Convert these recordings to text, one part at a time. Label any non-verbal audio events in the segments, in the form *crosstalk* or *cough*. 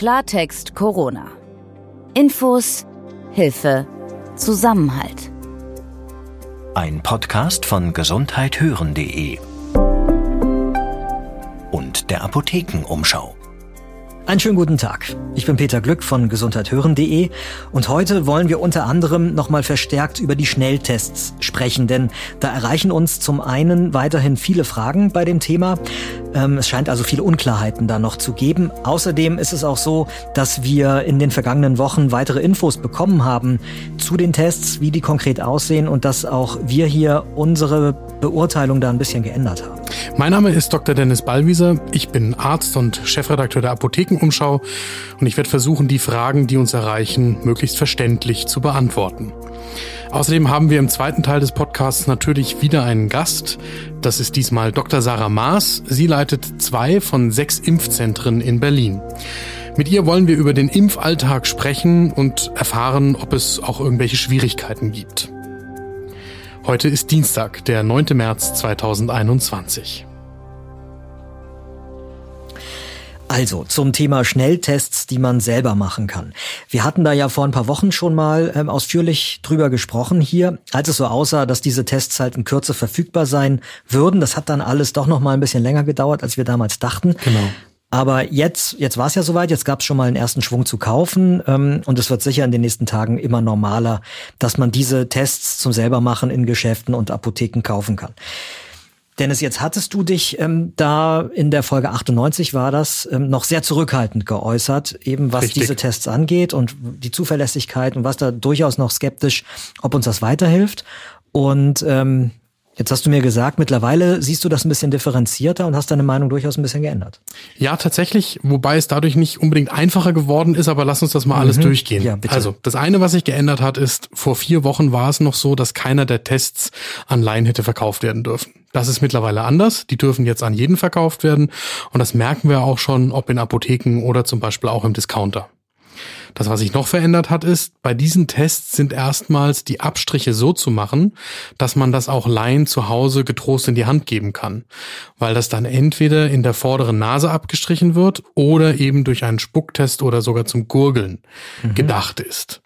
Klartext Corona. Infos, Hilfe, Zusammenhalt. Ein Podcast von gesundheithören.de und der Apothekenumschau. Einen schönen guten Tag. Ich bin Peter Glück von gesundheithören.de und heute wollen wir unter anderem nochmal verstärkt über die Schnelltests sprechen, denn da erreichen uns zum einen weiterhin viele Fragen bei dem Thema. Ähm, es scheint also viele Unklarheiten da noch zu geben. Außerdem ist es auch so, dass wir in den vergangenen Wochen weitere Infos bekommen haben zu den Tests, wie die konkret aussehen und dass auch wir hier unsere Beurteilung da ein bisschen geändert haben. Mein Name ist Dr. Dennis Ballwieser. Ich bin Arzt und Chefredakteur der Apothekenumschau und ich werde versuchen, die Fragen, die uns erreichen, möglichst verständlich zu beantworten. Außerdem haben wir im zweiten Teil des Podcasts natürlich wieder einen Gast. Das ist diesmal Dr. Sarah Maas. Sie leitet zwei von sechs Impfzentren in Berlin. Mit ihr wollen wir über den Impfalltag sprechen und erfahren, ob es auch irgendwelche Schwierigkeiten gibt. Heute ist Dienstag, der 9. März 2021. Also zum Thema Schnelltests, die man selber machen kann. Wir hatten da ja vor ein paar Wochen schon mal ähm, ausführlich drüber gesprochen hier, als es so aussah, dass diese Tests halt in Kürze verfügbar sein würden. Das hat dann alles doch noch mal ein bisschen länger gedauert, als wir damals dachten. Genau. Aber jetzt, jetzt war es ja soweit, jetzt gab es schon mal einen ersten Schwung zu kaufen ähm, und es wird sicher in den nächsten Tagen immer normaler, dass man diese Tests zum selbermachen in Geschäften und Apotheken kaufen kann. Dennis, jetzt hattest du dich ähm, da in der Folge 98 war das ähm, noch sehr zurückhaltend geäußert, eben was Richtig. diese Tests angeht und die Zuverlässigkeit und was da durchaus noch skeptisch, ob uns das weiterhilft. Und ähm, Jetzt hast du mir gesagt, mittlerweile siehst du das ein bisschen differenzierter und hast deine Meinung durchaus ein bisschen geändert. Ja, tatsächlich, wobei es dadurch nicht unbedingt einfacher geworden ist, aber lass uns das mal alles Mhm. durchgehen. Ja, bitte. Also, das eine, was sich geändert hat, ist, vor vier Wochen war es noch so, dass keiner der Tests an Laien hätte verkauft werden dürfen. Das ist mittlerweile anders. Die dürfen jetzt an jeden verkauft werden. Und das merken wir auch schon, ob in Apotheken oder zum Beispiel auch im Discounter. Das, was sich noch verändert hat, ist, bei diesen Tests sind erstmals die Abstriche so zu machen, dass man das auch Laien zu Hause getrost in die Hand geben kann. Weil das dann entweder in der vorderen Nase abgestrichen wird oder eben durch einen Spucktest oder sogar zum Gurgeln gedacht ist.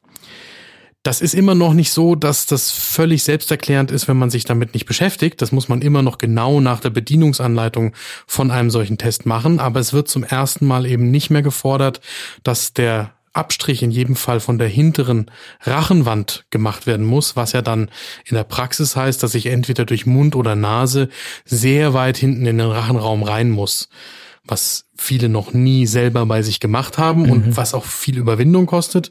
Das ist immer noch nicht so, dass das völlig selbsterklärend ist, wenn man sich damit nicht beschäftigt. Das muss man immer noch genau nach der Bedienungsanleitung von einem solchen Test machen. Aber es wird zum ersten Mal eben nicht mehr gefordert, dass der Abstrich in jedem Fall von der hinteren Rachenwand gemacht werden muss, was ja dann in der Praxis heißt, dass ich entweder durch Mund oder Nase sehr weit hinten in den Rachenraum rein muss, was viele noch nie selber bei sich gemacht haben und was auch viel Überwindung kostet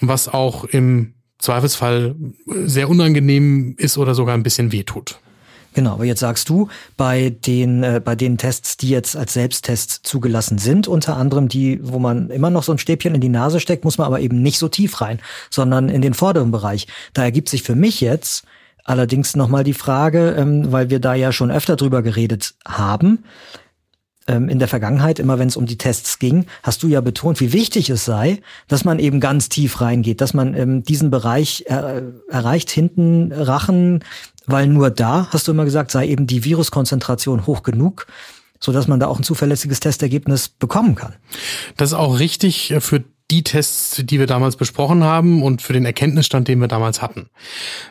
und was auch im Zweifelsfall sehr unangenehm ist oder sogar ein bisschen wehtut. Genau, aber jetzt sagst du, bei den, äh, bei den Tests, die jetzt als Selbsttest zugelassen sind, unter anderem die, wo man immer noch so ein Stäbchen in die Nase steckt, muss man aber eben nicht so tief rein, sondern in den vorderen Bereich. Da ergibt sich für mich jetzt allerdings nochmal die Frage, ähm, weil wir da ja schon öfter drüber geredet haben, ähm, in der Vergangenheit, immer wenn es um die Tests ging, hast du ja betont, wie wichtig es sei, dass man eben ganz tief reingeht, dass man ähm, diesen Bereich äh, erreicht, hinten Rachen, weil nur da, hast du immer gesagt, sei eben die Viruskonzentration hoch genug, so dass man da auch ein zuverlässiges Testergebnis bekommen kann. Das ist auch richtig äh, für die Tests, die wir damals besprochen haben und für den Erkenntnisstand, den wir damals hatten.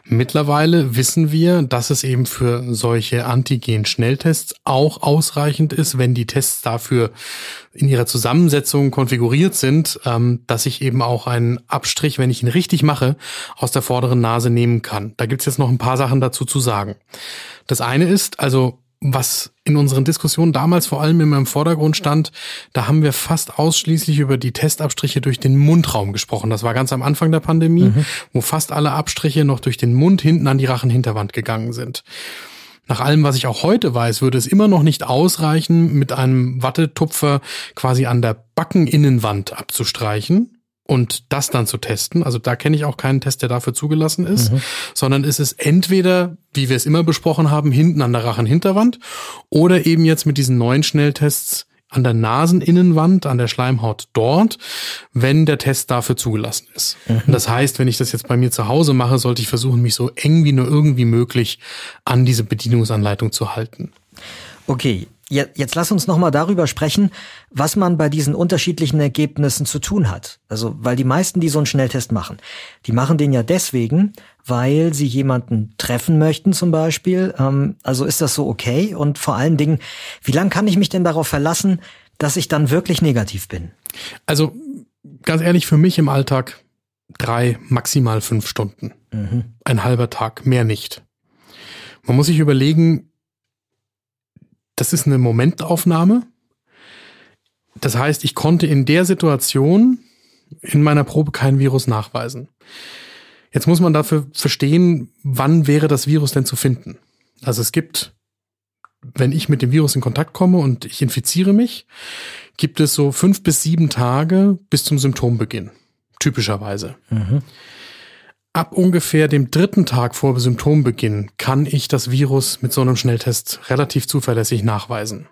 Mittlerweile wissen wir, dass es eben für solche Antigen-Schnelltests auch ausreichend ist, wenn die Tests dafür in ihrer Zusammensetzung konfiguriert sind, ähm, dass ich eben auch einen Abstrich, wenn ich ihn richtig mache, aus der vorderen Nase nehmen kann. Da gibt's jetzt noch ein paar Sachen dazu zu sagen. Das eine ist, also was in unseren Diskussionen damals vor allem immer im Vordergrund stand, da haben wir fast ausschließlich über die Testabstriche durch den Mundraum gesprochen. Das war ganz am Anfang der Pandemie, wo fast alle Abstriche noch durch den Mund hinten an die Rachenhinterwand gegangen sind. Nach allem, was ich auch heute weiß, würde es immer noch nicht ausreichen, mit einem Wattetupfer quasi an der Backeninnenwand abzustreichen und das dann zu testen. Also da kenne ich auch keinen Test, der dafür zugelassen ist, sondern es ist entweder, wie wir es immer besprochen haben, hinten an der Rachenhinterwand oder eben jetzt mit diesen neuen Schnelltests an der Naseninnenwand, an der Schleimhaut dort, wenn der Test dafür zugelassen ist. Und Das heißt, wenn ich das jetzt bei mir zu Hause mache, sollte ich versuchen, mich so eng wie nur irgendwie möglich an diese Bedienungsanleitung zu halten. Okay, Jetzt lass uns noch mal darüber sprechen, was man bei diesen unterschiedlichen Ergebnissen zu tun hat. Also, weil die meisten, die so einen Schnelltest machen, die machen den ja deswegen, weil sie jemanden treffen möchten zum Beispiel. Ähm, also ist das so okay? Und vor allen Dingen, wie lange kann ich mich denn darauf verlassen, dass ich dann wirklich negativ bin? Also ganz ehrlich, für mich im Alltag drei, maximal fünf Stunden. Mhm. Ein halber Tag, mehr nicht. Man muss sich überlegen, das ist eine Momentaufnahme. Das heißt, ich konnte in der Situation in meiner Probe kein Virus nachweisen. Jetzt muss man dafür verstehen, wann wäre das Virus denn zu finden. Also es gibt, wenn ich mit dem Virus in Kontakt komme und ich infiziere mich, gibt es so fünf bis sieben Tage bis zum Symptombeginn. Typischerweise. Mhm. Ab ungefähr dem dritten Tag vor Symptombeginn kann ich das Virus mit so einem Schnelltest relativ zuverlässig nachweisen.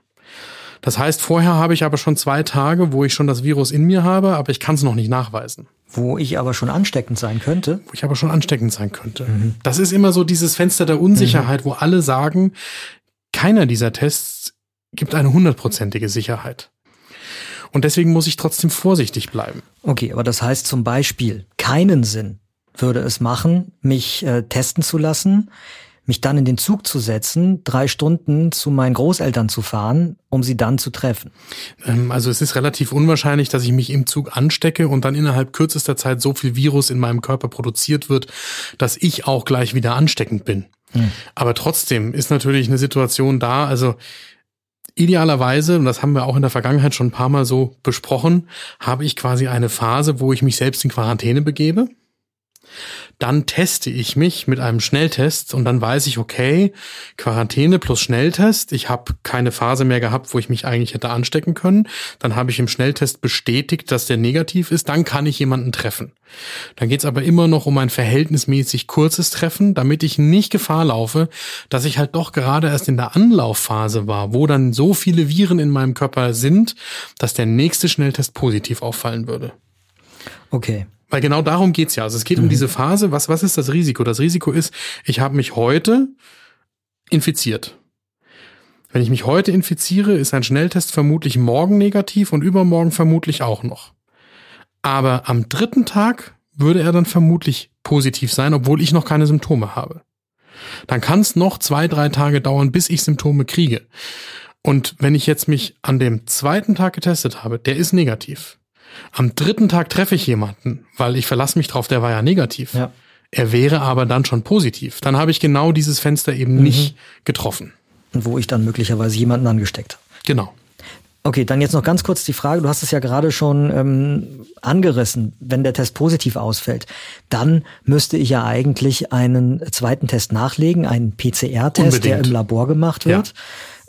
Das heißt, vorher habe ich aber schon zwei Tage, wo ich schon das Virus in mir habe, aber ich kann es noch nicht nachweisen. Wo ich aber schon ansteckend sein könnte. Wo ich aber schon ansteckend sein könnte. Mhm. Das ist immer so dieses Fenster der Unsicherheit, mhm. wo alle sagen, keiner dieser Tests gibt eine hundertprozentige Sicherheit. Und deswegen muss ich trotzdem vorsichtig bleiben. Okay, aber das heißt zum Beispiel keinen Sinn, würde es machen, mich äh, testen zu lassen, mich dann in den Zug zu setzen, drei Stunden zu meinen Großeltern zu fahren, um sie dann zu treffen? Ähm, also es ist relativ unwahrscheinlich, dass ich mich im Zug anstecke und dann innerhalb kürzester Zeit so viel Virus in meinem Körper produziert wird, dass ich auch gleich wieder ansteckend bin. Hm. Aber trotzdem ist natürlich eine Situation da, also Idealerweise, und das haben wir auch in der Vergangenheit schon ein paar Mal so besprochen, habe ich quasi eine Phase, wo ich mich selbst in Quarantäne begebe. Dann teste ich mich mit einem Schnelltest und dann weiß ich, okay, Quarantäne plus Schnelltest. Ich habe keine Phase mehr gehabt, wo ich mich eigentlich hätte anstecken können. Dann habe ich im Schnelltest bestätigt, dass der negativ ist. Dann kann ich jemanden treffen. Dann geht's aber immer noch um ein verhältnismäßig kurzes Treffen, damit ich nicht Gefahr laufe, dass ich halt doch gerade erst in der Anlaufphase war, wo dann so viele Viren in meinem Körper sind, dass der nächste Schnelltest positiv auffallen würde. Okay. Weil genau darum geht's ja. Also es geht mhm. um diese Phase. Was, was ist das Risiko? Das Risiko ist, ich habe mich heute infiziert. Wenn ich mich heute infiziere, ist ein Schnelltest vermutlich morgen negativ und übermorgen vermutlich auch noch. Aber am dritten Tag würde er dann vermutlich positiv sein, obwohl ich noch keine Symptome habe. Dann kann es noch zwei, drei Tage dauern, bis ich Symptome kriege. Und wenn ich jetzt mich an dem zweiten Tag getestet habe, der ist negativ. Am dritten Tag treffe ich jemanden, weil ich verlasse mich drauf, der war ja negativ. Ja. Er wäre aber dann schon positiv. Dann habe ich genau dieses Fenster eben mhm. nicht getroffen. Und wo ich dann möglicherweise jemanden angesteckt habe. Genau. Okay, dann jetzt noch ganz kurz die Frage, du hast es ja gerade schon ähm, angerissen, wenn der Test positiv ausfällt, dann müsste ich ja eigentlich einen zweiten Test nachlegen, einen PCR-Test, der im Labor gemacht wird.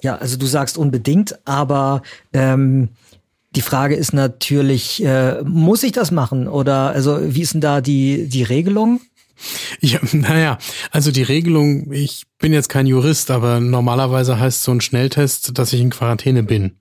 Ja. ja, also du sagst unbedingt, aber ähm, die Frage ist natürlich, äh, muss ich das machen oder also wie ist denn da die, die Regelung? Ja, *laughs* naja, also die Regelung, ich bin jetzt kein Jurist, aber normalerweise heißt so ein Schnelltest, dass ich in Quarantäne bin.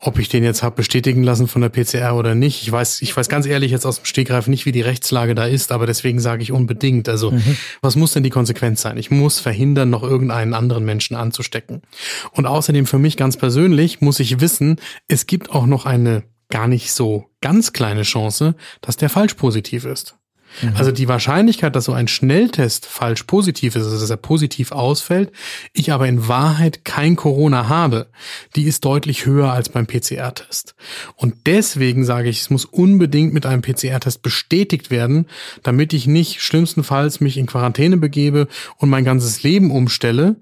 Ob ich den jetzt habe bestätigen lassen von der PCR oder nicht, ich weiß, ich weiß ganz ehrlich jetzt aus dem Stegreif nicht, wie die Rechtslage da ist, aber deswegen sage ich unbedingt. Also, mhm. was muss denn die Konsequenz sein? Ich muss verhindern, noch irgendeinen anderen Menschen anzustecken. Und außerdem für mich ganz persönlich muss ich wissen, es gibt auch noch eine gar nicht so ganz kleine Chance, dass der falsch positiv ist. Mhm. Also die Wahrscheinlichkeit, dass so ein Schnelltest falsch positiv ist, also dass er positiv ausfällt, ich aber in Wahrheit kein Corona habe, die ist deutlich höher als beim PCR-Test. Und deswegen sage ich, es muss unbedingt mit einem PCR-Test bestätigt werden, damit ich nicht schlimmstenfalls mich in Quarantäne begebe und mein ganzes Leben umstelle.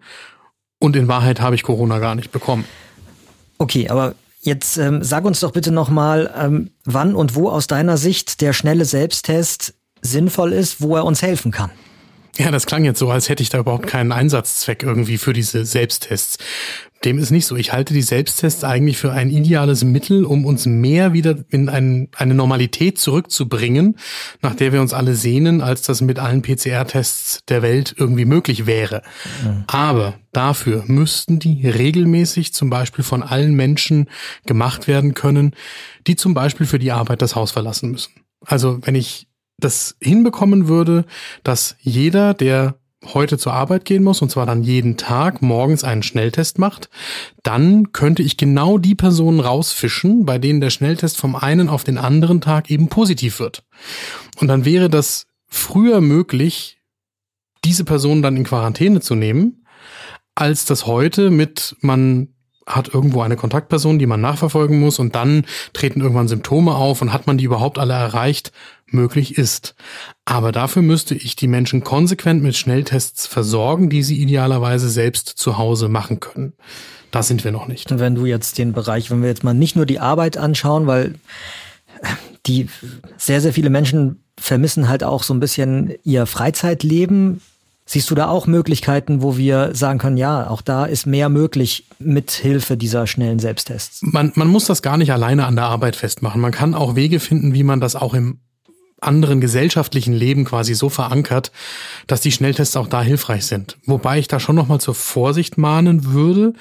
Und in Wahrheit habe ich Corona gar nicht bekommen. Okay, aber Jetzt ähm, sag uns doch bitte nochmal, ähm, wann und wo aus deiner Sicht der schnelle Selbsttest sinnvoll ist, wo er uns helfen kann. Ja, das klang jetzt so, als hätte ich da überhaupt keinen Einsatzzweck irgendwie für diese Selbsttests. Dem ist nicht so. Ich halte die Selbsttests eigentlich für ein ideales Mittel, um uns mehr wieder in ein, eine Normalität zurückzubringen, nach der wir uns alle sehnen, als das mit allen PCR-Tests der Welt irgendwie möglich wäre. Mhm. Aber dafür müssten die regelmäßig zum Beispiel von allen Menschen gemacht werden können, die zum Beispiel für die Arbeit das Haus verlassen müssen. Also wenn ich das hinbekommen würde, dass jeder, der heute zur Arbeit gehen muss, und zwar dann jeden Tag morgens einen Schnelltest macht, dann könnte ich genau die Personen rausfischen, bei denen der Schnelltest vom einen auf den anderen Tag eben positiv wird. Und dann wäre das früher möglich, diese Person dann in Quarantäne zu nehmen, als das heute mit man hat irgendwo eine Kontaktperson, die man nachverfolgen muss und dann treten irgendwann Symptome auf und hat man die überhaupt alle erreicht, möglich ist. Aber dafür müsste ich die Menschen konsequent mit Schnelltests versorgen, die sie idealerweise selbst zu Hause machen können. Da sind wir noch nicht. Und wenn du jetzt den Bereich, wenn wir jetzt mal nicht nur die Arbeit anschauen, weil die sehr, sehr viele Menschen vermissen halt auch so ein bisschen ihr Freizeitleben Siehst du da auch Möglichkeiten, wo wir sagen können, ja, auch da ist mehr möglich mit Hilfe dieser schnellen Selbsttests? Man, man muss das gar nicht alleine an der Arbeit festmachen. Man kann auch Wege finden, wie man das auch im anderen gesellschaftlichen Leben quasi so verankert, dass die Schnelltests auch da hilfreich sind. Wobei ich da schon nochmal zur Vorsicht mahnen würde,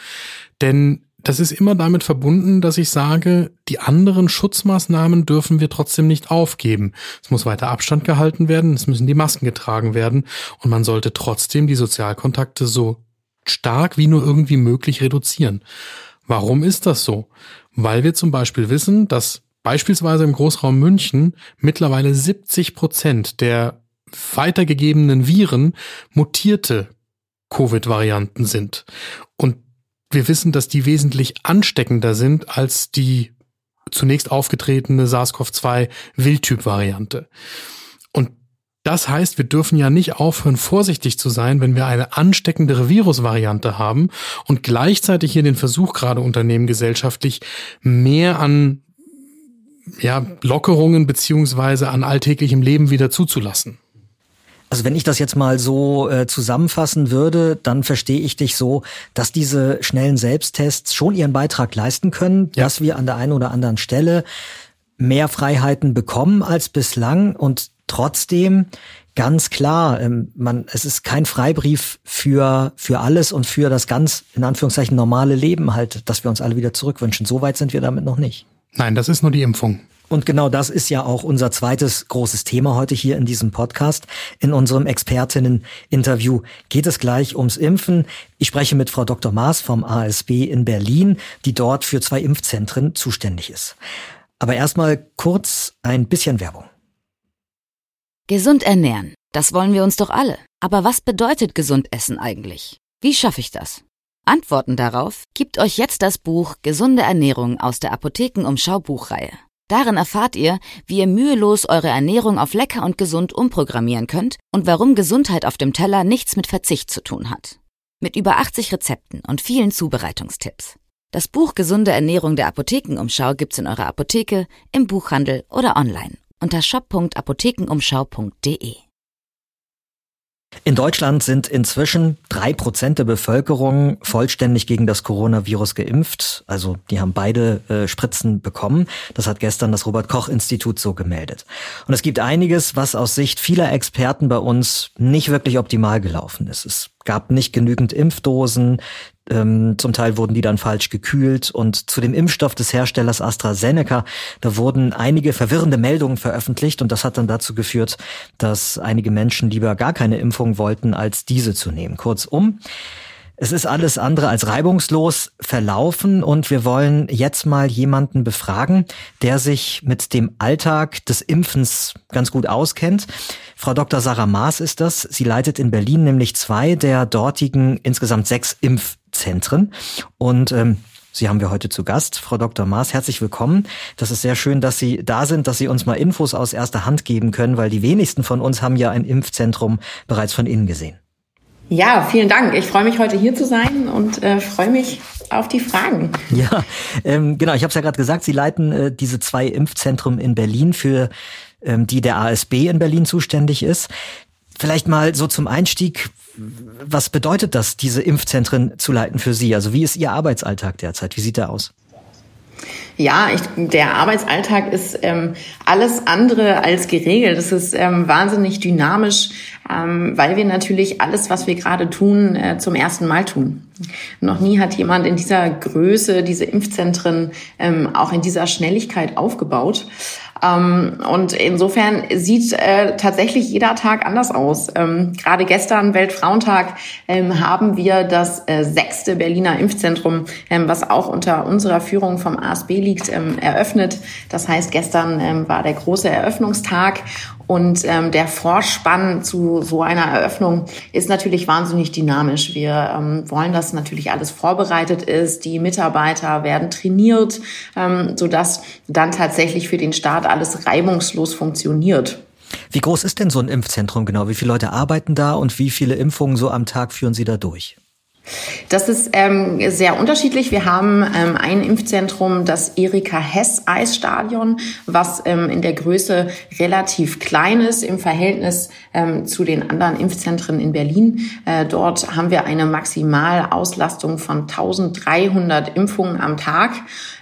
denn das ist immer damit verbunden, dass ich sage, die anderen Schutzmaßnahmen dürfen wir trotzdem nicht aufgeben. Es muss weiter Abstand gehalten werden, es müssen die Masken getragen werden und man sollte trotzdem die Sozialkontakte so stark wie nur irgendwie möglich reduzieren. Warum ist das so? Weil wir zum Beispiel wissen, dass beispielsweise im Großraum München mittlerweile 70 Prozent der weitergegebenen Viren mutierte Covid-Varianten sind. Und wir wissen, dass die wesentlich ansteckender sind als die zunächst aufgetretene SARS-CoV-2 Wildtyp-Variante. Und das heißt, wir dürfen ja nicht aufhören, vorsichtig zu sein, wenn wir eine ansteckendere Virusvariante haben und gleichzeitig hier den Versuch gerade unternehmen, gesellschaftlich mehr an ja, Lockerungen beziehungsweise an alltäglichem Leben wieder zuzulassen. Also wenn ich das jetzt mal so äh, zusammenfassen würde, dann verstehe ich dich so, dass diese schnellen Selbsttests schon ihren Beitrag leisten können, ja. dass wir an der einen oder anderen Stelle mehr Freiheiten bekommen als bislang und trotzdem ganz klar, ähm, man, es ist kein Freibrief für, für alles und für das ganz, in Anführungszeichen, normale Leben halt, dass wir uns alle wieder zurückwünschen. So weit sind wir damit noch nicht. Nein, das ist nur die Impfung. Und genau das ist ja auch unser zweites großes Thema heute hier in diesem Podcast. In unserem Expertinnen-Interview geht es gleich ums Impfen. Ich spreche mit Frau Dr. Maas vom ASB in Berlin, die dort für zwei Impfzentren zuständig ist. Aber erstmal kurz ein bisschen Werbung. Gesund ernähren, das wollen wir uns doch alle. Aber was bedeutet gesund essen eigentlich? Wie schaffe ich das? Antworten darauf gibt euch jetzt das Buch Gesunde Ernährung aus der Apothekenumschau Buchreihe. Darin erfahrt ihr, wie ihr mühelos eure Ernährung auf lecker und gesund umprogrammieren könnt und warum Gesundheit auf dem Teller nichts mit Verzicht zu tun hat. Mit über 80 Rezepten und vielen Zubereitungstipps. Das Buch Gesunde Ernährung der Apothekenumschau gibt's in eurer Apotheke, im Buchhandel oder online unter shop.apothekenumschau.de. In Deutschland sind inzwischen drei Prozent der Bevölkerung vollständig gegen das Coronavirus geimpft. Also die haben beide äh, Spritzen bekommen. Das hat gestern das Robert Koch Institut so gemeldet. Und es gibt einiges, was aus Sicht vieler Experten bei uns nicht wirklich optimal gelaufen ist. Es gab nicht genügend Impfdosen, ähm, zum Teil wurden die dann falsch gekühlt und zu dem Impfstoff des Herstellers AstraZeneca, da wurden einige verwirrende Meldungen veröffentlicht und das hat dann dazu geführt, dass einige Menschen lieber gar keine Impfung wollten, als diese zu nehmen. Kurzum, es ist alles andere als reibungslos verlaufen und wir wollen jetzt mal jemanden befragen, der sich mit dem Alltag des Impfens ganz gut auskennt. Frau Dr. Sarah Maas ist das. Sie leitet in Berlin nämlich zwei der dortigen insgesamt sechs Impfzentren und ähm, Sie haben wir heute zu Gast, Frau Dr. Maas. Herzlich willkommen. Das ist sehr schön, dass Sie da sind, dass Sie uns mal Infos aus erster Hand geben können, weil die wenigsten von uns haben ja ein Impfzentrum bereits von innen gesehen. Ja, vielen Dank. Ich freue mich heute hier zu sein und äh, freue mich auf die Fragen. Ja, ähm, genau. Ich habe es ja gerade gesagt. Sie leiten äh, diese zwei Impfzentren in Berlin, für ähm, die der ASB in Berlin zuständig ist. Vielleicht mal so zum Einstieg. Was bedeutet das, diese Impfzentren zu leiten für Sie? Also wie ist Ihr Arbeitsalltag derzeit? Wie sieht der aus? Ja, ich, der Arbeitsalltag ist ähm, alles andere als geregelt. Es ist ähm, wahnsinnig dynamisch. ähm, weil wir natürlich alles, was wir gerade tun, äh, zum ersten Mal tun. Noch nie hat jemand in dieser Größe diese Impfzentren ähm, auch in dieser Schnelligkeit aufgebaut. Ähm, und insofern sieht äh, tatsächlich jeder Tag anders aus. Ähm, gerade gestern, Weltfrauentag, ähm, haben wir das äh, sechste Berliner Impfzentrum, ähm, was auch unter unserer Führung vom ASB liegt, ähm, eröffnet. Das heißt, gestern ähm, war der große Eröffnungstag und ähm, der Vorspann zu so einer Eröffnung ist natürlich wahnsinnig dynamisch. Wir ähm, wollen, dass natürlich alles vorbereitet ist. Die Mitarbeiter werden trainiert, ähm, sodass dann tatsächlich für den Start alles reibungslos funktioniert. Wie groß ist denn so ein Impfzentrum genau? Wie viele Leute arbeiten da und wie viele Impfungen so am Tag führen Sie da durch? Das ist ähm, sehr unterschiedlich. Wir haben ähm, ein Impfzentrum, das Erika Hess Eisstadion, was ähm, in der Größe relativ klein ist im Verhältnis ähm, zu den anderen Impfzentren in Berlin. Äh, dort haben wir eine Maximalauslastung von 1300 Impfungen am Tag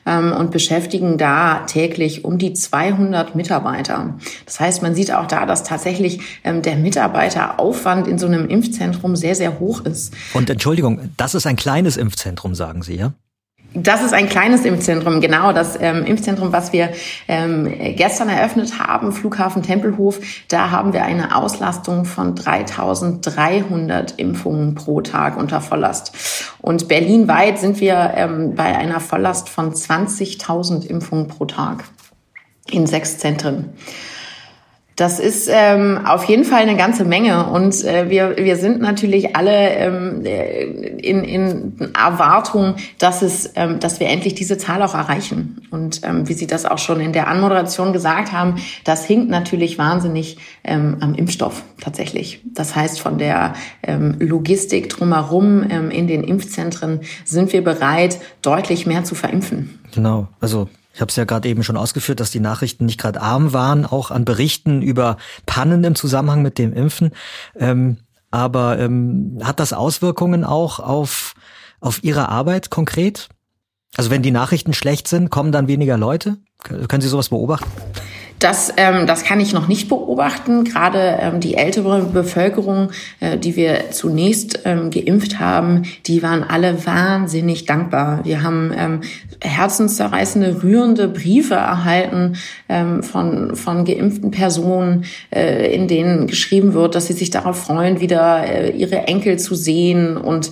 ähm, und beschäftigen da täglich um die 200 Mitarbeiter. Das heißt, man sieht auch da, dass tatsächlich ähm, der Mitarbeiteraufwand in so einem Impfzentrum sehr, sehr hoch ist. Und Entschuldigung, das ist ein kleines Impfzentrum, sagen Sie, ja? Das ist ein kleines Impfzentrum, genau. Das ähm, Impfzentrum, was wir ähm, gestern eröffnet haben, Flughafen Tempelhof, da haben wir eine Auslastung von 3300 Impfungen pro Tag unter Volllast. Und berlinweit sind wir ähm, bei einer Volllast von 20.000 Impfungen pro Tag in sechs Zentren. Das ist ähm, auf jeden Fall eine ganze Menge und äh, wir, wir sind natürlich alle ähm, äh, in, in Erwartung, dass, es, ähm, dass wir endlich diese Zahl auch erreichen. Und ähm, wie Sie das auch schon in der Anmoderation gesagt haben, das hinkt natürlich wahnsinnig ähm, am Impfstoff tatsächlich. Das heißt, von der ähm, Logistik drumherum ähm, in den Impfzentren sind wir bereit, deutlich mehr zu verimpfen. Genau, also ich habe es ja gerade eben schon ausgeführt, dass die Nachrichten nicht gerade arm waren, auch an Berichten über Pannen im Zusammenhang mit dem Impfen. Ähm, aber ähm, hat das Auswirkungen auch auf, auf Ihre Arbeit konkret? Also wenn die Nachrichten schlecht sind, kommen dann weniger Leute? Können Sie sowas beobachten? Das, ähm, das kann ich noch nicht beobachten. Gerade ähm, die ältere Bevölkerung, äh, die wir zunächst ähm, geimpft haben, die waren alle wahnsinnig dankbar. Wir haben ähm, herzenszerreißende, rührende Briefe erhalten ähm, von, von geimpften Personen, äh, in denen geschrieben wird, dass sie sich darauf freuen, wieder äh, ihre Enkel zu sehen und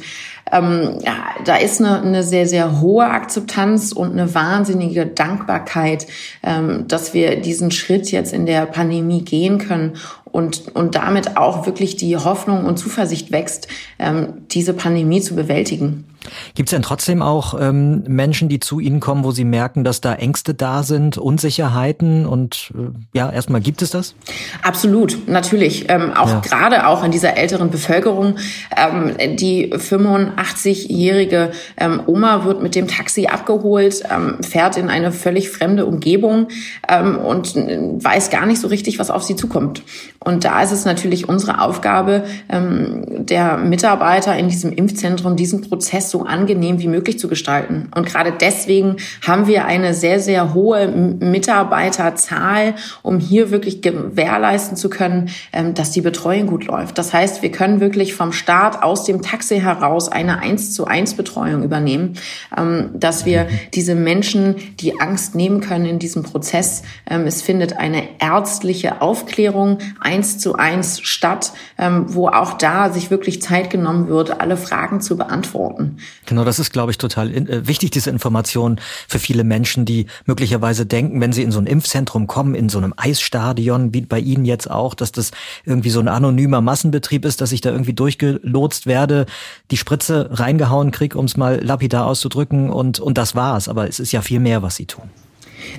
ähm, ja, da ist eine, eine sehr, sehr hohe Akzeptanz und eine wahnsinnige Dankbarkeit, ähm, dass wir diesen Schritt jetzt in der Pandemie gehen können und, und damit auch wirklich die Hoffnung und Zuversicht wächst, ähm, diese Pandemie zu bewältigen. Gibt es denn trotzdem auch ähm, Menschen, die zu Ihnen kommen, wo Sie merken, dass da Ängste da sind, Unsicherheiten und äh, ja, erstmal gibt es das? Absolut, natürlich. Ähm, auch ja. gerade auch in dieser älteren Bevölkerung. Ähm, die 85-jährige ähm, Oma wird mit dem Taxi abgeholt, ähm, fährt in eine völlig fremde Umgebung ähm, und äh, weiß gar nicht so richtig, was auf sie zukommt. Und da ist es natürlich unsere Aufgabe, ähm, der Mitarbeiter in diesem Impfzentrum diesen Prozess so angenehm wie möglich zu gestalten. Und gerade deswegen haben wir eine sehr, sehr hohe Mitarbeiterzahl, um hier wirklich gewährleisten zu können, ähm, dass die Betreuung gut läuft. Das heißt, wir können wirklich vom Start aus dem Taxi heraus eine eins zu eins Betreuung übernehmen, ähm, dass wir diese Menschen die Angst nehmen können in diesem Prozess. Ähm, es findet eine ärztliche Aufklärung eins zu eins statt, wo auch da sich wirklich Zeit genommen wird, alle Fragen zu beantworten. Genau, das ist, glaube ich, total äh, wichtig, diese Information für viele Menschen, die möglicherweise denken, wenn sie in so ein Impfzentrum kommen, in so einem Eisstadion, wie bei Ihnen jetzt auch, dass das irgendwie so ein anonymer Massenbetrieb ist, dass ich da irgendwie durchgelotst werde, die Spritze reingehauen krieg, um es mal lapidar auszudrücken und, und das war's. Aber es ist ja viel mehr, was Sie tun.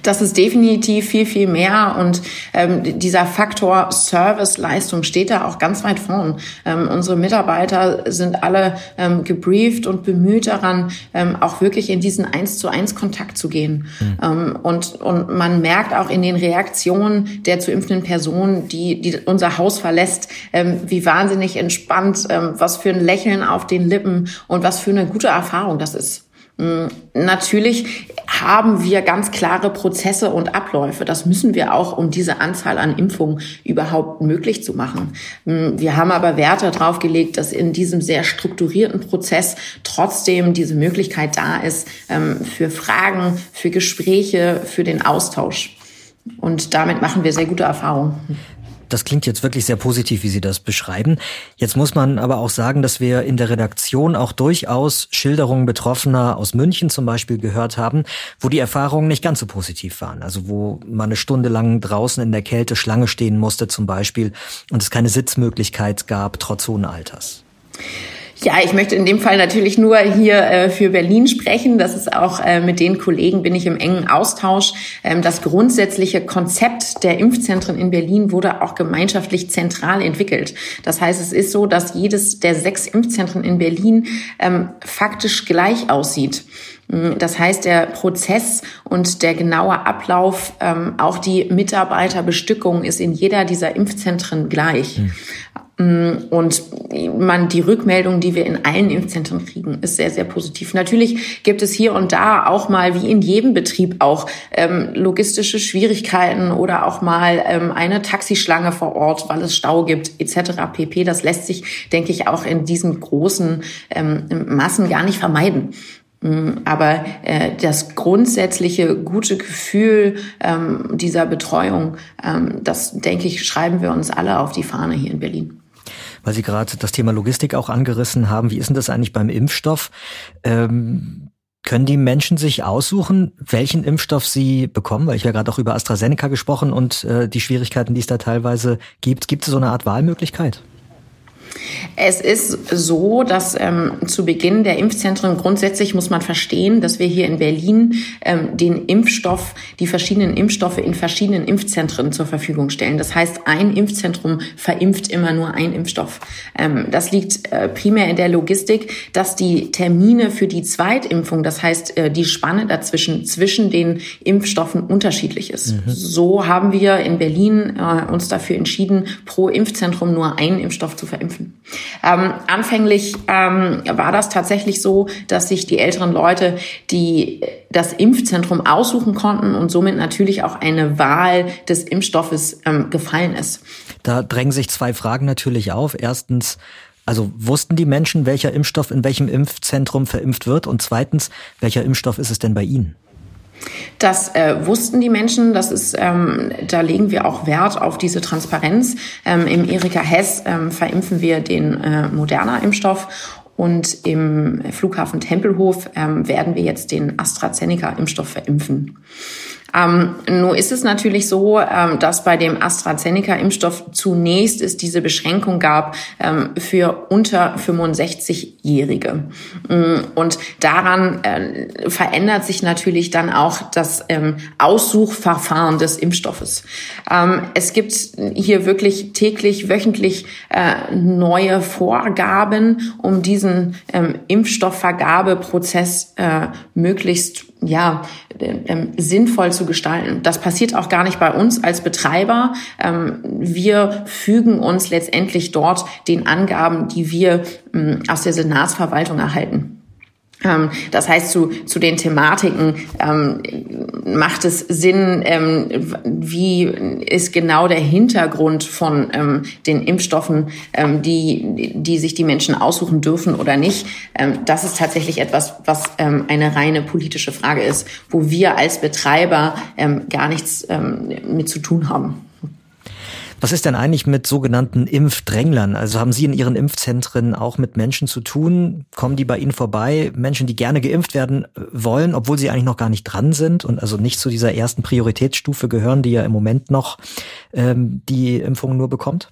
Das ist definitiv viel, viel mehr. Und ähm, dieser Faktor Serviceleistung steht da auch ganz weit vorn. Ähm, unsere Mitarbeiter sind alle ähm, gebrieft und bemüht daran, ähm, auch wirklich in diesen eins zu eins Kontakt zu gehen. Mhm. Ähm, und, und man merkt auch in den Reaktionen der zu impfenden Personen, die, die unser Haus verlässt, ähm, wie wahnsinnig entspannt, ähm, was für ein Lächeln auf den Lippen und was für eine gute Erfahrung das ist. Mm, natürlich haben wir ganz klare Prozesse und Abläufe. Das müssen wir auch, um diese Anzahl an Impfungen überhaupt möglich zu machen. Mm, wir haben aber Werte darauf gelegt, dass in diesem sehr strukturierten Prozess trotzdem diese Möglichkeit da ist ähm, für Fragen, für Gespräche, für den Austausch. Und damit machen wir sehr gute Erfahrungen. Das klingt jetzt wirklich sehr positiv, wie Sie das beschreiben. Jetzt muss man aber auch sagen, dass wir in der Redaktion auch durchaus Schilderungen Betroffener aus München zum Beispiel gehört haben, wo die Erfahrungen nicht ganz so positiv waren. Also wo man eine Stunde lang draußen in der Kälte Schlange stehen musste zum Beispiel und es keine Sitzmöglichkeit gab, trotz hohen Alters. Ja, ich möchte in dem Fall natürlich nur hier äh, für Berlin sprechen. Das ist auch äh, mit den Kollegen bin ich im engen Austausch. Ähm, das grundsätzliche Konzept der Impfzentren in Berlin wurde auch gemeinschaftlich zentral entwickelt. Das heißt, es ist so, dass jedes der sechs Impfzentren in Berlin ähm, faktisch gleich aussieht. Mm, das heißt, der Prozess und der genaue Ablauf, ähm, auch die Mitarbeiterbestückung ist in jeder dieser Impfzentren gleich. Mhm. Und man, die Rückmeldung, die wir in allen Impfzentren kriegen, ist sehr, sehr positiv. Natürlich gibt es hier und da auch mal, wie in jedem Betrieb auch, ähm, logistische Schwierigkeiten oder auch mal ähm, eine Taxischlange vor Ort, weil es Stau gibt, etc. pp. Das lässt sich, denke ich, auch in diesen großen ähm, Massen gar nicht vermeiden. Mm, aber äh, das grundsätzliche gute Gefühl ähm, dieser Betreuung, ähm, das denke ich, schreiben wir uns alle auf die Fahne hier in Berlin weil Sie gerade das Thema Logistik auch angerissen haben. Wie ist denn das eigentlich beim Impfstoff? Ähm, können die Menschen sich aussuchen, welchen Impfstoff sie bekommen? Weil ich ja gerade auch über AstraZeneca gesprochen und äh, die Schwierigkeiten, die es da teilweise gibt. Gibt es so eine Art Wahlmöglichkeit? Es ist so, dass ähm, zu Beginn der Impfzentren grundsätzlich muss man verstehen, dass wir hier in Berlin ähm, den Impfstoff, die verschiedenen Impfstoffe in verschiedenen Impfzentren zur Verfügung stellen. Das heißt, ein Impfzentrum verimpft immer nur ein Impfstoff. Ähm, das liegt äh, primär in der Logistik, dass die Termine für die Zweitimpfung, das heißt äh, die Spanne dazwischen zwischen den Impfstoffen unterschiedlich ist. Mhm. So haben wir in Berlin äh, uns dafür entschieden, pro Impfzentrum nur einen Impfstoff zu verimpfen. Ähm, anfänglich ähm, war das tatsächlich so, dass sich die älteren Leute, die das Impfzentrum aussuchen konnten und somit natürlich auch eine Wahl des Impfstoffes ähm, gefallen ist. Da drängen sich zwei Fragen natürlich auf. Erstens, also wussten die Menschen, welcher Impfstoff in welchem Impfzentrum verimpft wird? Und zweitens, welcher Impfstoff ist es denn bei Ihnen? Das äh, wussten die Menschen. Das ist, ähm, da legen wir auch Wert auf diese Transparenz. Ähm, Im Erika Hess ähm, verimpfen wir den äh, Moderna-Impfstoff und im Flughafen Tempelhof ähm, werden wir jetzt den AstraZeneca-Impfstoff verimpfen. Ähm, nur ist es natürlich so, ähm, dass bei dem AstraZeneca-Impfstoff zunächst es diese Beschränkung gab ähm, für unter 65-Jährige. Mm, und daran äh, verändert sich natürlich dann auch das ähm, Aussuchverfahren des Impfstoffes. Ähm, es gibt hier wirklich täglich, wöchentlich äh, neue Vorgaben, um diesen ähm, Impfstoffvergabeprozess äh, möglichst ja, ähm, sinnvoll zu gestalten. Das passiert auch gar nicht bei uns als Betreiber. Ähm, wir fügen uns letztendlich dort den Angaben, die wir ähm, aus der Senatsverwaltung erhalten. Ähm, das heißt, zu, zu den Thematiken ähm, macht es Sinn, ähm, wie ist genau der Hintergrund von ähm, den Impfstoffen, ähm, die, die sich die Menschen aussuchen dürfen oder nicht. Ähm, das ist tatsächlich etwas, was ähm, eine reine politische Frage ist, wo wir als Betreiber ähm, gar nichts ähm, mit zu tun haben. Was ist denn eigentlich mit sogenannten Impfdränglern? Also haben Sie in Ihren Impfzentren auch mit Menschen zu tun? Kommen die bei Ihnen vorbei? Menschen, die gerne geimpft werden äh, wollen, obwohl sie eigentlich noch gar nicht dran sind und also nicht zu dieser ersten Prioritätsstufe gehören, die ja im Moment noch ähm, die Impfung nur bekommt?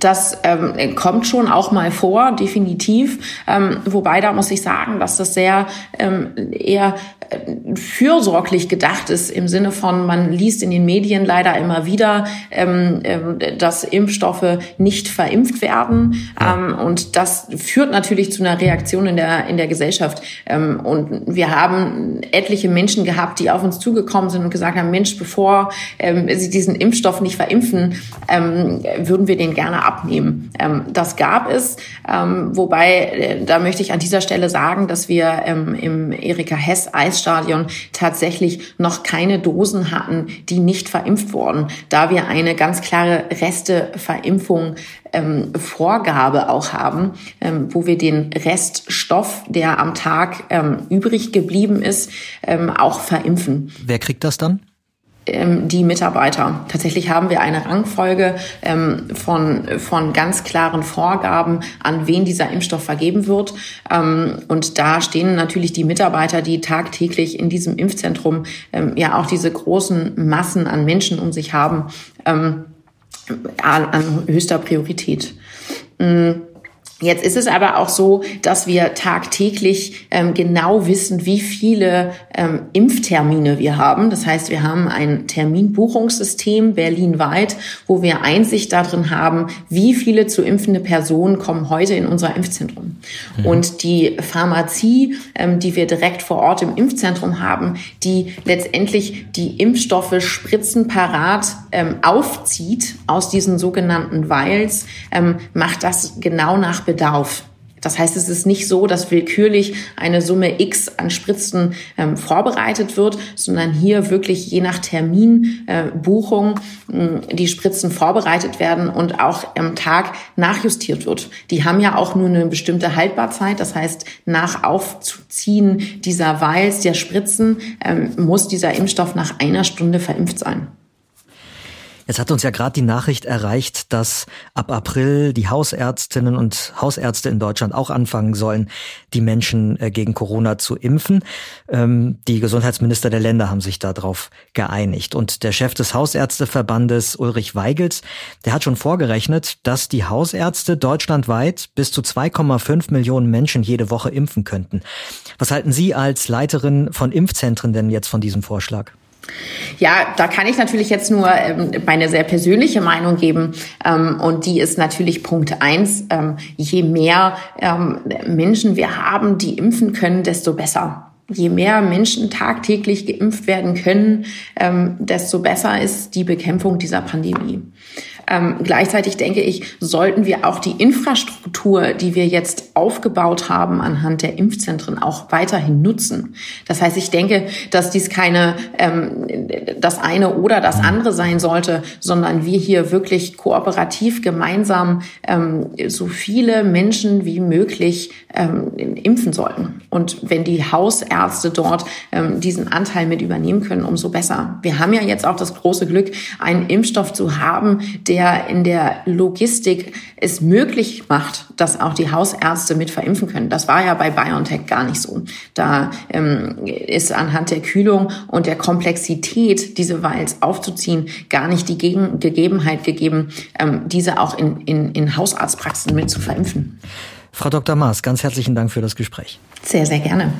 Das ähm, kommt schon auch mal vor, definitiv. Ähm, wobei da muss ich sagen, dass das sehr ähm, eher äh, fürsorglich gedacht ist im Sinne von, man liest in den Medien leider immer wieder, ähm, äh, dass Impfstoffe nicht verimpft werden. Ähm, und das führt natürlich zu einer Reaktion in der, in der Gesellschaft. Ähm, und wir haben etliche Menschen gehabt, die auf uns zugekommen sind und gesagt haben, Mensch, bevor ähm, sie diesen Impfstoff nicht verimpfen, ähm, würden wir den gerne abnehmen. Ähm, das gab es, ähm, wobei äh, da möchte ich an dieser Stelle sagen, dass wir ähm, im Erika Hess Eisstadion tatsächlich noch keine Dosen hatten, die nicht verimpft wurden, da wir eine ganz klare Resteverimpfung ähm, Vorgabe auch haben, ähm, wo wir den Reststoff, der am Tag ähm, übrig geblieben ist, ähm, auch verimpfen. Wer kriegt das dann? Ähm, die Mitarbeiter. Tatsächlich haben wir eine Rangfolge ähm, von, von ganz klaren Vorgaben, an wen dieser Impfstoff vergeben wird. Ähm, und da stehen natürlich die Mitarbeiter, die tagtäglich in diesem Impfzentrum ähm, ja auch diese großen Massen an Menschen um sich haben, ähm, an, höchster Priorität. Mhm. Jetzt ist es aber auch so, dass wir tagtäglich ähm, genau wissen, wie viele ähm, Impftermine wir haben. Das heißt, wir haben ein Terminbuchungssystem berlinweit, wo wir Einsicht darin haben, wie viele zu impfende Personen kommen heute in unser Impfzentrum. Mhm. Und die Pharmazie, ähm, die wir direkt vor Ort im Impfzentrum haben, die letztendlich die Impfstoffe spritzenparat ähm, aufzieht aus diesen sogenannten Vials, ähm, macht das genau nach Bedarf. Das heißt, es ist nicht so, dass willkürlich eine Summe X an Spritzen ähm, vorbereitet wird, sondern hier wirklich je nach Terminbuchung äh, die Spritzen vorbereitet werden und auch am Tag nachjustiert wird. Die haben ja auch nur eine bestimmte Haltbarzeit. Das heißt, nach Aufziehen dieser Vials, der Spritzen, ähm, muss dieser Impfstoff nach einer Stunde verimpft sein. Jetzt hat uns ja gerade die Nachricht erreicht, dass ab April die Hausärztinnen und Hausärzte in Deutschland auch anfangen sollen, die Menschen äh, gegen Corona zu impfen. Ähm, die Gesundheitsminister der Länder haben sich darauf geeinigt. Und der Chef des Hausärzteverbandes Ulrich Weigels, der hat schon vorgerechnet, dass die Hausärzte deutschlandweit bis zu 2,5 Millionen Menschen jede Woche impfen könnten. Was halten Sie als Leiterin von Impfzentren denn jetzt von diesem Vorschlag? Ja, da kann ich natürlich jetzt nur ähm, meine sehr persönliche Meinung geben. Ähm, und die ist natürlich Punkt eins. Ähm, je mehr ähm, Menschen wir haben, die impfen können, desto besser. Je mehr Menschen tagtäglich geimpft werden können, ähm, desto besser ist die Bekämpfung dieser Pandemie. Ähm, gleichzeitig denke ich, sollten wir auch die Infrastruktur, die wir jetzt aufgebaut haben anhand der Impfzentren, auch weiterhin nutzen. Das heißt, ich denke, dass dies keine ähm, das eine oder das andere sein sollte, sondern wir hier wirklich kooperativ gemeinsam ähm, so viele Menschen wie möglich ähm, impfen sollten. Und wenn die Hausärzte dort ähm, diesen Anteil mit übernehmen können, umso besser. Wir haben ja jetzt auch das große Glück, einen Impfstoff zu haben, der der in der Logistik es möglich macht, dass auch die Hausärzte mit verimpfen können. Das war ja bei BioNTech gar nicht so. Da ähm, ist anhand der Kühlung und der Komplexität, diese Vials aufzuziehen, gar nicht die Gegen Gegebenheit gegeben, ähm, diese auch in, in, in Hausarztpraxen mit zu verimpfen. Frau Dr. Maas, ganz herzlichen Dank für das Gespräch. Sehr, sehr gerne.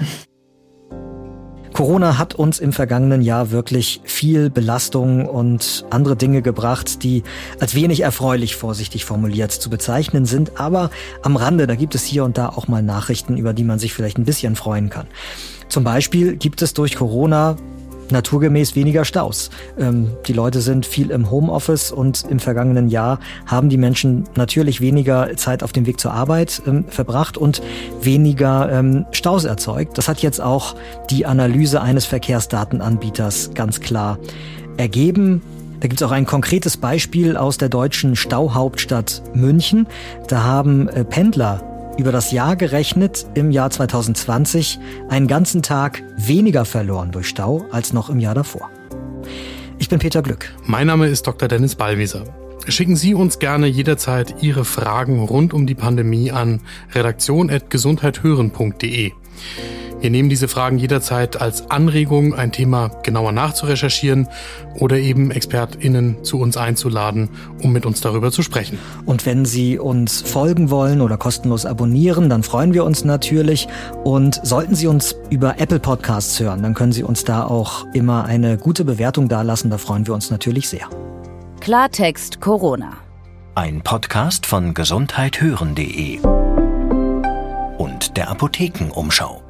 Corona hat uns im vergangenen Jahr wirklich viel Belastung und andere Dinge gebracht, die als wenig erfreulich vorsichtig formuliert zu bezeichnen sind. Aber am Rande, da gibt es hier und da auch mal Nachrichten, über die man sich vielleicht ein bisschen freuen kann. Zum Beispiel gibt es durch Corona naturgemäß weniger Staus. Ähm, die Leute sind viel im Homeoffice und im vergangenen Jahr haben die Menschen natürlich weniger Zeit auf dem Weg zur Arbeit ähm, verbracht und weniger ähm, Staus erzeugt. Das hat jetzt auch die Analyse eines Verkehrsdatenanbieters ganz klar ergeben. Da gibt es auch ein konkretes Beispiel aus der deutschen Stauhauptstadt München. Da haben äh, Pendler über das Jahr gerechnet im Jahr 2020 einen ganzen Tag weniger verloren durch Stau als noch im Jahr davor. Ich bin Peter Glück. Mein Name ist Dr. Dennis Ballwieser. Schicken Sie uns gerne jederzeit Ihre Fragen rund um die Pandemie an redaktion.gesundheithören.de. Wir nehmen diese Fragen jederzeit als Anregung, ein Thema genauer nachzurecherchieren oder eben ExpertInnen zu uns einzuladen, um mit uns darüber zu sprechen. Und wenn Sie uns folgen wollen oder kostenlos abonnieren, dann freuen wir uns natürlich. Und sollten Sie uns über Apple Podcasts hören, dann können Sie uns da auch immer eine gute Bewertung dalassen. Da freuen wir uns natürlich sehr. Klartext Corona. Ein Podcast von gesundheithören.de und der Apothekenumschau.